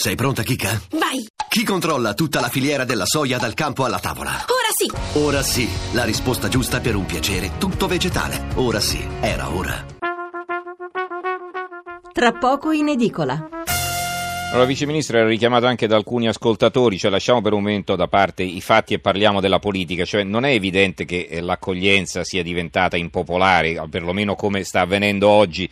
Sei pronta, Kika? Vai! Chi controlla tutta la filiera della soia dal campo alla tavola? Ora sì! Ora sì, la risposta giusta per un piacere tutto vegetale. Ora sì, era ora. Tra poco in edicola. Allora, Vice Ministro, era richiamato anche da alcuni ascoltatori, cioè lasciamo per un momento da parte i fatti e parliamo della politica, cioè non è evidente che eh, l'accoglienza sia diventata impopolare, perlomeno come sta avvenendo oggi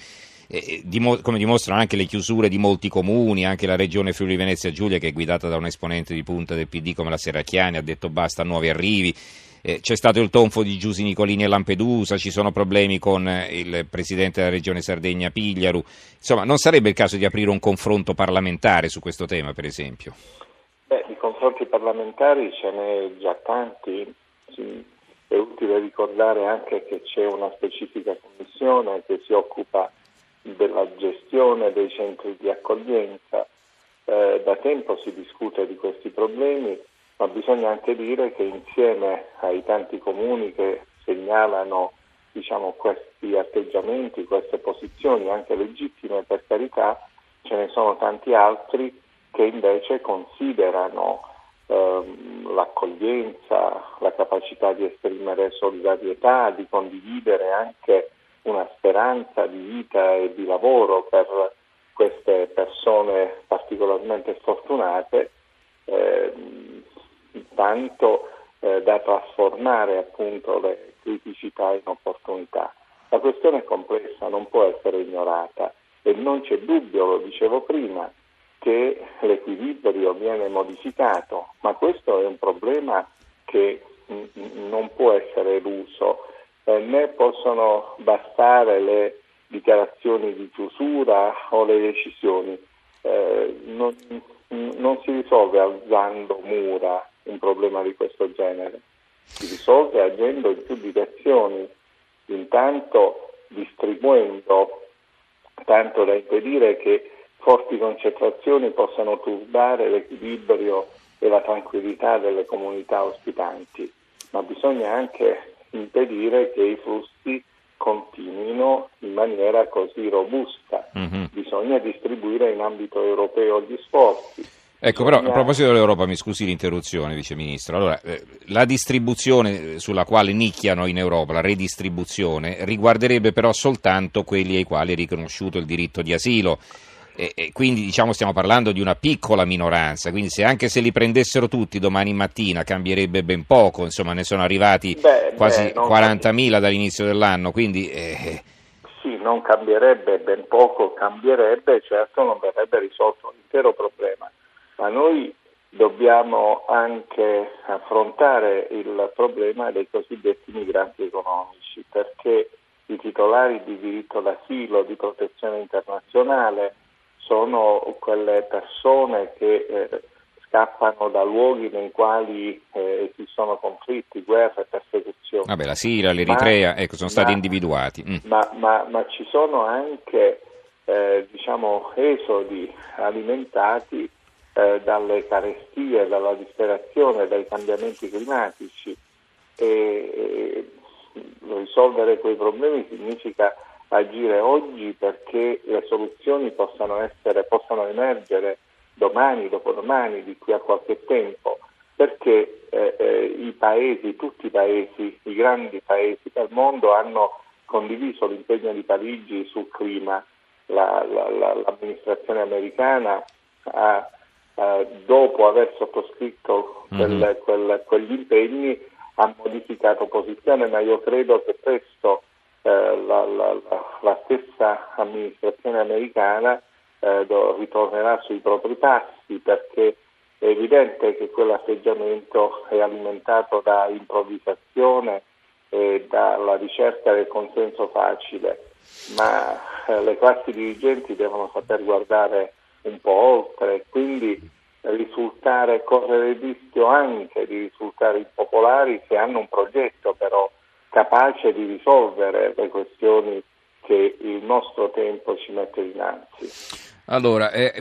eh, dimo- come dimostrano anche le chiusure di molti comuni, anche la regione Friuli Venezia Giulia che è guidata da un esponente di punta del PD come la Serracchiani ha detto basta nuovi arrivi. Eh, c'è stato il tonfo di Giusi Nicolini a Lampedusa, ci sono problemi con eh, il presidente della regione Sardegna Pigliaru. Insomma, non sarebbe il caso di aprire un confronto parlamentare su questo tema, per esempio? Beh, di confronti parlamentari ce n'è già tanti. Sì. È utile ricordare anche che c'è una specifica commissione che si occupa della gestione dei centri di accoglienza. Eh, da tempo si discute di questi problemi, ma bisogna anche dire che insieme ai tanti comuni che segnalano diciamo, questi atteggiamenti, queste posizioni anche legittime per carità, ce ne sono tanti altri che invece considerano ehm, l'accoglienza, la capacità di esprimere solidarietà, di condividere anche una speranza di vita e di lavoro per queste persone particolarmente sfortunate, eh, tanto eh, da trasformare appunto le criticità in opportunità. La questione è complessa, non può essere ignorata e non c'è dubbio, lo dicevo prima, che l'equilibrio viene modificato, ma questo è un problema che m- non può essere eluso né possono bastare le dichiarazioni di chiusura o le decisioni. Eh, non, non si risolve alzando mura un problema di questo genere, si risolve agendo in più direzioni, intanto distribuendo tanto da impedire che forti concentrazioni possano turbare l'equilibrio e la tranquillità delle comunità ospitanti, ma bisogna anche impedire che i flussi continuino in maniera così robusta. Mm-hmm. Bisogna distribuire in ambito europeo gli sforzi. Ecco, però a proposito dell'Europa, mi scusi l'interruzione, Vice Ministro. Allora, eh, la distribuzione sulla quale nicchiano in Europa, la redistribuzione, riguarderebbe però soltanto quelli ai quali è riconosciuto il diritto di asilo e, e quindi diciamo stiamo parlando di una piccola minoranza, quindi se anche se li prendessero tutti domani mattina cambierebbe ben poco, insomma ne sono arrivati beh, quasi beh, 40.000 dall'inizio dell'anno, quindi... Eh, sì, non cambierebbe ben poco, cambierebbe, certo non verrebbe risolto l'intero problema, ma noi dobbiamo anche affrontare il problema dei cosiddetti migranti economici, perché i titolari di diritto d'asilo, di protezione internazionale, sono quelle persone che eh, scappano da luoghi nei quali eh, esistono conflitti, guerre, persecuzioni. Vabbè, la Siria, l'Eritrea, ma, ecco, sono stati ma, individuati. Mm. Ma, ma, ma, ci sono anche eh, diciamo, esodi alimentati eh, dalle carestie, dalla disperazione, dai cambiamenti climatici e, e risolvere quei problemi significa agire oggi perché le soluzioni possano, essere, possano emergere domani, dopodomani, di qui a qualche tempo, perché eh, eh, i paesi, tutti i paesi, i grandi paesi del mondo hanno condiviso l'impegno di Parigi sul clima. La, la, la, l'amministrazione americana ha, eh, dopo aver sottoscritto quel, mm-hmm. quel, quegli impegni, ha modificato posizione, ma io credo che presto eh, la, la, la, stessa amministrazione americana eh, ritornerà sui propri passi perché è evidente che quell'atteggiamento è alimentato da improvvisazione e dalla ricerca del consenso facile, ma eh, le classi dirigenti devono saper guardare un po' oltre, quindi risultare, correre il rischio anche di risultare impopolari se hanno un progetto però capace di risolvere le questioni che il nostro tempo ci mette dinanzi. Allora, eh,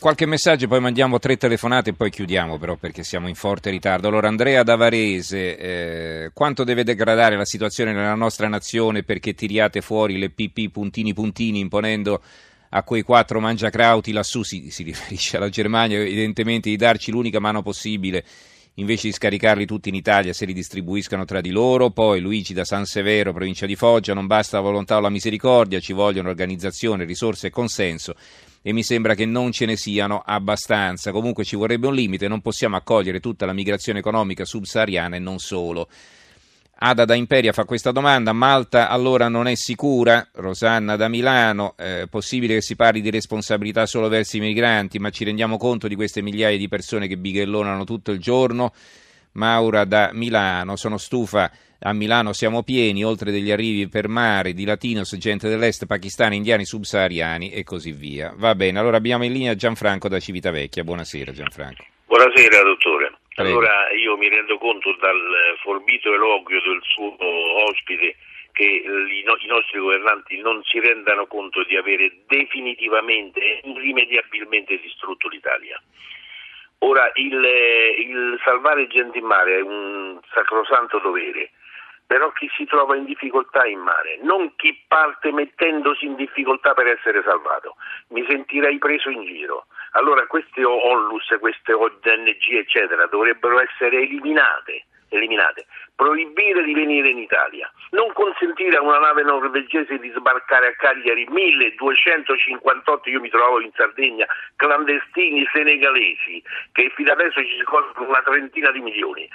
qualche messaggio, poi mandiamo tre telefonate e poi chiudiamo però perché siamo in forte ritardo. Allora, Andrea Davarese, eh, quanto deve degradare la situazione nella nostra nazione perché tiriate fuori le PP puntini puntini imponendo a quei quattro mangiacrauti lassù, si, si riferisce alla Germania, evidentemente di darci l'unica mano possibile invece di scaricarli tutti in Italia se li distribuiscano tra di loro. Poi Luigi da San Severo, provincia di Foggia, non basta la volontà o la misericordia, ci vogliono organizzazione, risorse e consenso e mi sembra che non ce ne siano abbastanza. Comunque ci vorrebbe un limite, non possiamo accogliere tutta la migrazione economica subsahariana e non solo. Ada da Imperia fa questa domanda, Malta allora non è sicura? Rosanna da Milano, eh, possibile che si parli di responsabilità solo verso i migranti, ma ci rendiamo conto di queste migliaia di persone che bighellonano tutto il giorno? Maura da Milano, sono stufa, a Milano siamo pieni, oltre degli arrivi per mare di latinos, gente dell'est, pakistani, indiani, subsahariani e così via. Va bene, allora abbiamo in linea Gianfranco da Civitavecchia. Buonasera Gianfranco. Buonasera dottore. Allora io mi rendo conto dal forbito eloquio del suo ospite che i, no- i nostri governanti non si rendano conto di avere definitivamente e irrimediabilmente distrutto l'Italia. Ora il, il salvare gente in mare è un sacrosanto dovere, però chi si trova in difficoltà in mare, non chi parte mettendosi in difficoltà per essere salvato. Mi sentirei preso in giro. Allora queste ONLUS, queste ONG eccetera dovrebbero essere eliminate, eliminate, proibire di venire in Italia, non consentire a una nave norvegese di sbarcare a Cagliari 1258, io mi trovavo in Sardegna, clandestini senegalesi, che fino adesso ci si costano una trentina di milioni.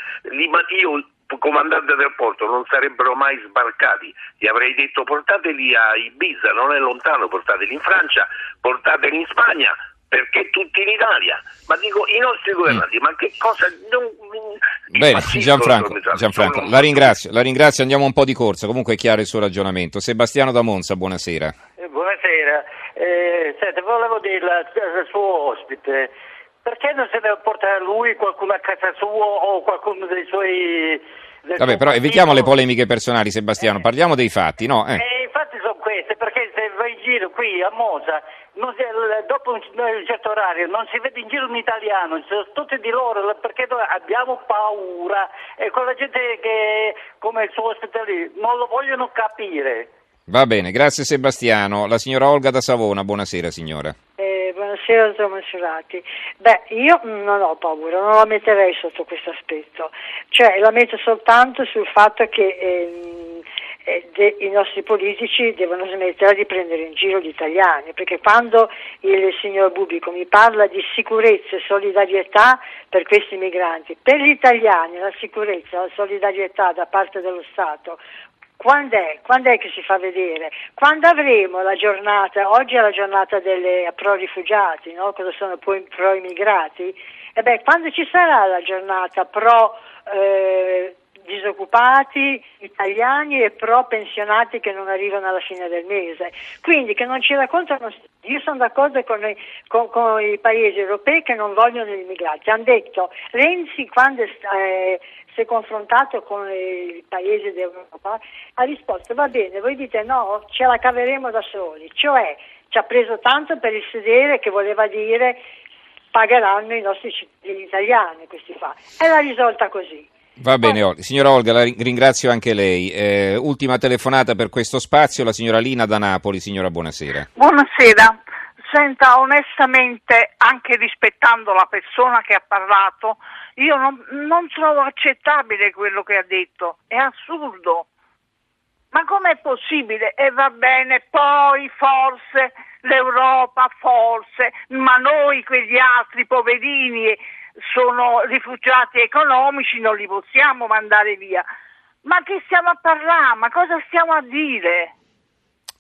Io comandante del porto non sarebbero mai sbarcati, gli avrei detto portateli a Ibiza, non è lontano, portateli in Francia, portateli in Spagna, perché tutti in Italia? Ma dico i nostri governanti, mm. ma che cosa... Non, Bene, Gianfranco, Gianfranco la, ringrazio, la ringrazio, andiamo un po' di corsa, comunque è chiaro il suo ragionamento. Sebastiano da Monza, buonasera. Eh, buonasera, eh, senti, volevo dire al suo ospite, perché non se ne porta lui qualcuno a casa sua o qualcuno dei suoi... Vabbè, però evitiamo le polemiche personali, Sebastiano, parliamo dei fatti, no? Eh. eh infatti sono queste, perché se vai in giro qui a Monza si, dopo un, certo orario non si vede in giro un italiano, sono tutti di loro perché abbiamo paura e quella gente che come il suo ospite lì non lo vogliono capire. Va bene, grazie Sebastiano. La signora Olga da Savona, buonasera signora. Eh, buonasera dottor Masurati. Beh, io non ho paura, non la metterei sotto questo aspetto, cioè la metto soltanto sul fatto che eh, eh, de, i nostri politici devono smettere di prendere in giro gli italiani, perché quando il signor Bubico mi parla di sicurezza e solidarietà per questi migranti, per gli italiani la sicurezza, la solidarietà da parte dello Stato quando è? Quando è che si fa vedere? Quando avremo la giornata, oggi è la giornata delle pro rifugiati, no? cosa sono pro immigrati? E beh, quando ci sarà la giornata pro eh, disoccupati italiani e pro pensionati che non arrivano alla fine del mese. Quindi che non ci raccontano, io sono d'accordo con i, con, con i paesi europei che non vogliono gli immigrati. Hanno detto Renzi quando eh, si è confrontato con i paesi d'Europa ha risposto va bene, voi dite no, ce la caveremo da soli, cioè ci ha preso tanto per il sedere che voleva dire pagheranno i nostri cittadini italiani questi fa. E l'ha risolta così. Va bene, Olga. signora Olga, la ringrazio anche lei. Eh, ultima telefonata per questo spazio, la signora Lina da Napoli. Signora, buonasera. Buonasera. Senta, onestamente, anche rispettando la persona che ha parlato, io non, non trovo accettabile quello che ha detto. È assurdo. Ma com'è possibile? E va bene, poi forse l'Europa, forse, ma noi quegli altri poverini sono rifugiati economici, non li possiamo mandare via. Ma che stiamo a parlare? Ma cosa stiamo a dire?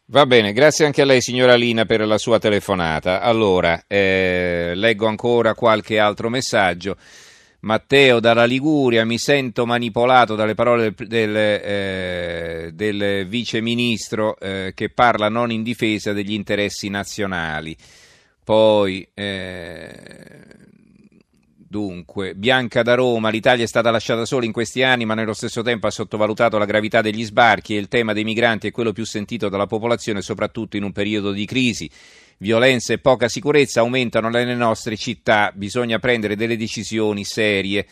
Va bene, grazie anche a lei signora Lina per la sua telefonata. Allora, eh, leggo ancora qualche altro messaggio. Matteo dalla Liguria, mi sento manipolato dalle parole del, del, eh, del vice ministro eh, che parla non in difesa degli interessi nazionali. Poi eh, Dunque, Bianca da Roma, l'Italia è stata lasciata sola in questi anni, ma nello stesso tempo ha sottovalutato la gravità degli sbarchi e il tema dei migranti è quello più sentito dalla popolazione, soprattutto in un periodo di crisi. Violenza e poca sicurezza aumentano nelle nostre città, bisogna prendere delle decisioni serie.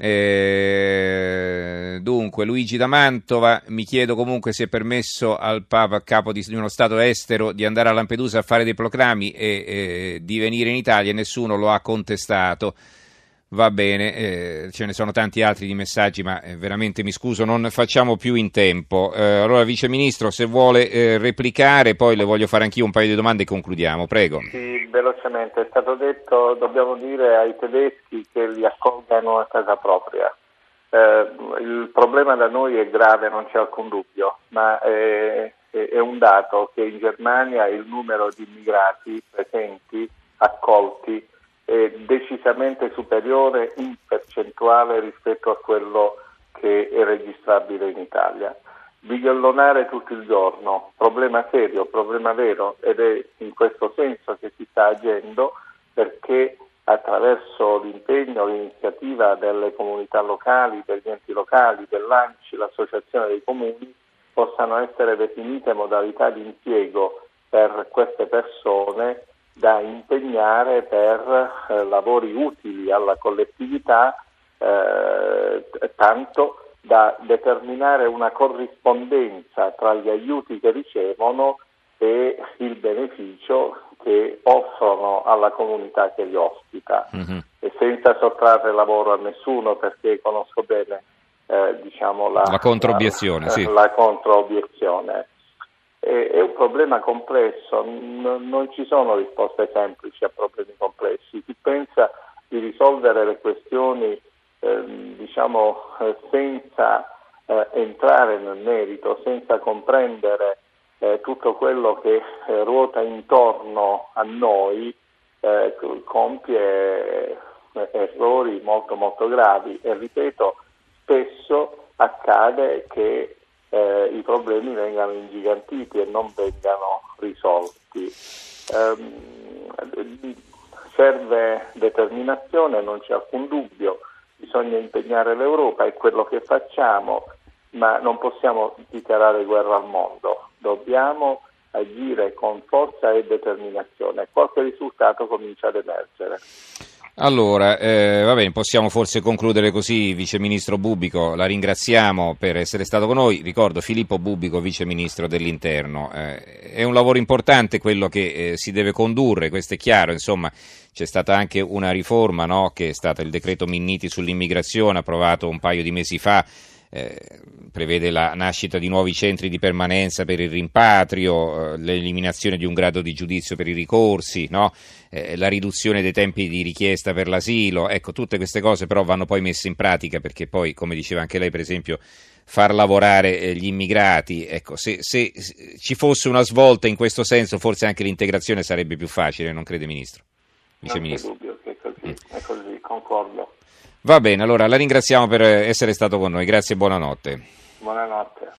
Eh, dunque, Luigi da Mantova, mi chiedo comunque se è permesso al Papa, capo di uno Stato estero, di andare a Lampedusa a fare dei proclami e eh, di venire in Italia, nessuno lo ha contestato. Va bene, eh, ce ne sono tanti altri di messaggi, ma eh, veramente mi scuso, non facciamo più in tempo. Eh, allora, Vice Ministro, se vuole eh, replicare, poi le voglio fare anch'io un paio di domande e concludiamo. Prego. Sì, velocemente. È stato detto, dobbiamo dire ai tedeschi che li accolgano a casa propria. Eh, il problema da noi è grave, non c'è alcun dubbio, ma è, è un dato che in Germania il numero di immigrati presenti, accolti, è decisamente superiore in percentuale rispetto a quello che è registrabile in Italia. Bighellonare tutto il giorno, problema serio, problema vero ed è in questo senso che si sta agendo perché attraverso l'impegno, l'iniziativa delle comunità locali, degli enti locali, dell'ANCI, l'associazione dei comuni, possano essere definite modalità di impiego per queste persone da impegnare per eh, lavori utili alla collettività, eh, tanto da determinare una corrispondenza tra gli aiuti che ricevono e il beneficio che offrono alla comunità che li ospita, mm-hmm. e senza sottrarre lavoro a nessuno perché conosco bene eh, diciamo la, la controobiezione. La, sì. la controobiezione è un problema complesso, non ci sono risposte semplici a problemi complessi. Chi pensa di risolvere le questioni eh, diciamo, eh, senza eh, entrare nel merito, senza comprendere eh, tutto quello che ruota intorno a noi, compie errori molto molto gravi e ripeto, spesso accade che eh, i problemi vengano ingigantiti e non vengano risolti. Eh, serve determinazione, non c'è alcun dubbio, bisogna impegnare l'Europa, è quello che facciamo, ma non possiamo dichiarare guerra al mondo, dobbiamo agire con forza e determinazione. Qualche risultato comincia ad emergere. Allora, eh, va bene, possiamo forse concludere così, Vice Ministro Bubico, la ringraziamo per essere stato con noi, ricordo Filippo Bubico, Vice Ministro dell'Interno, eh, è un lavoro importante quello che eh, si deve condurre, questo è chiaro, insomma c'è stata anche una riforma no, che è stata il decreto Minniti sull'immigrazione approvato un paio di mesi fa, eh, prevede la nascita di nuovi centri di permanenza per il rimpatrio, eh, l'eliminazione di un grado di giudizio per i ricorsi, no? Eh, la riduzione dei tempi di richiesta per l'asilo. Ecco, tutte queste cose però vanno poi messe in pratica perché poi, come diceva anche lei, per esempio, far lavorare eh, gli immigrati, ecco, se, se, se ci fosse una svolta in questo senso, forse anche l'integrazione sarebbe più facile, non crede Ministro? Vice Ministro. Non c'è dubbio è così, mm. è così, concordo. Va bene, allora la ringraziamo per essere stato con noi, grazie e buonanotte. Buonanotte.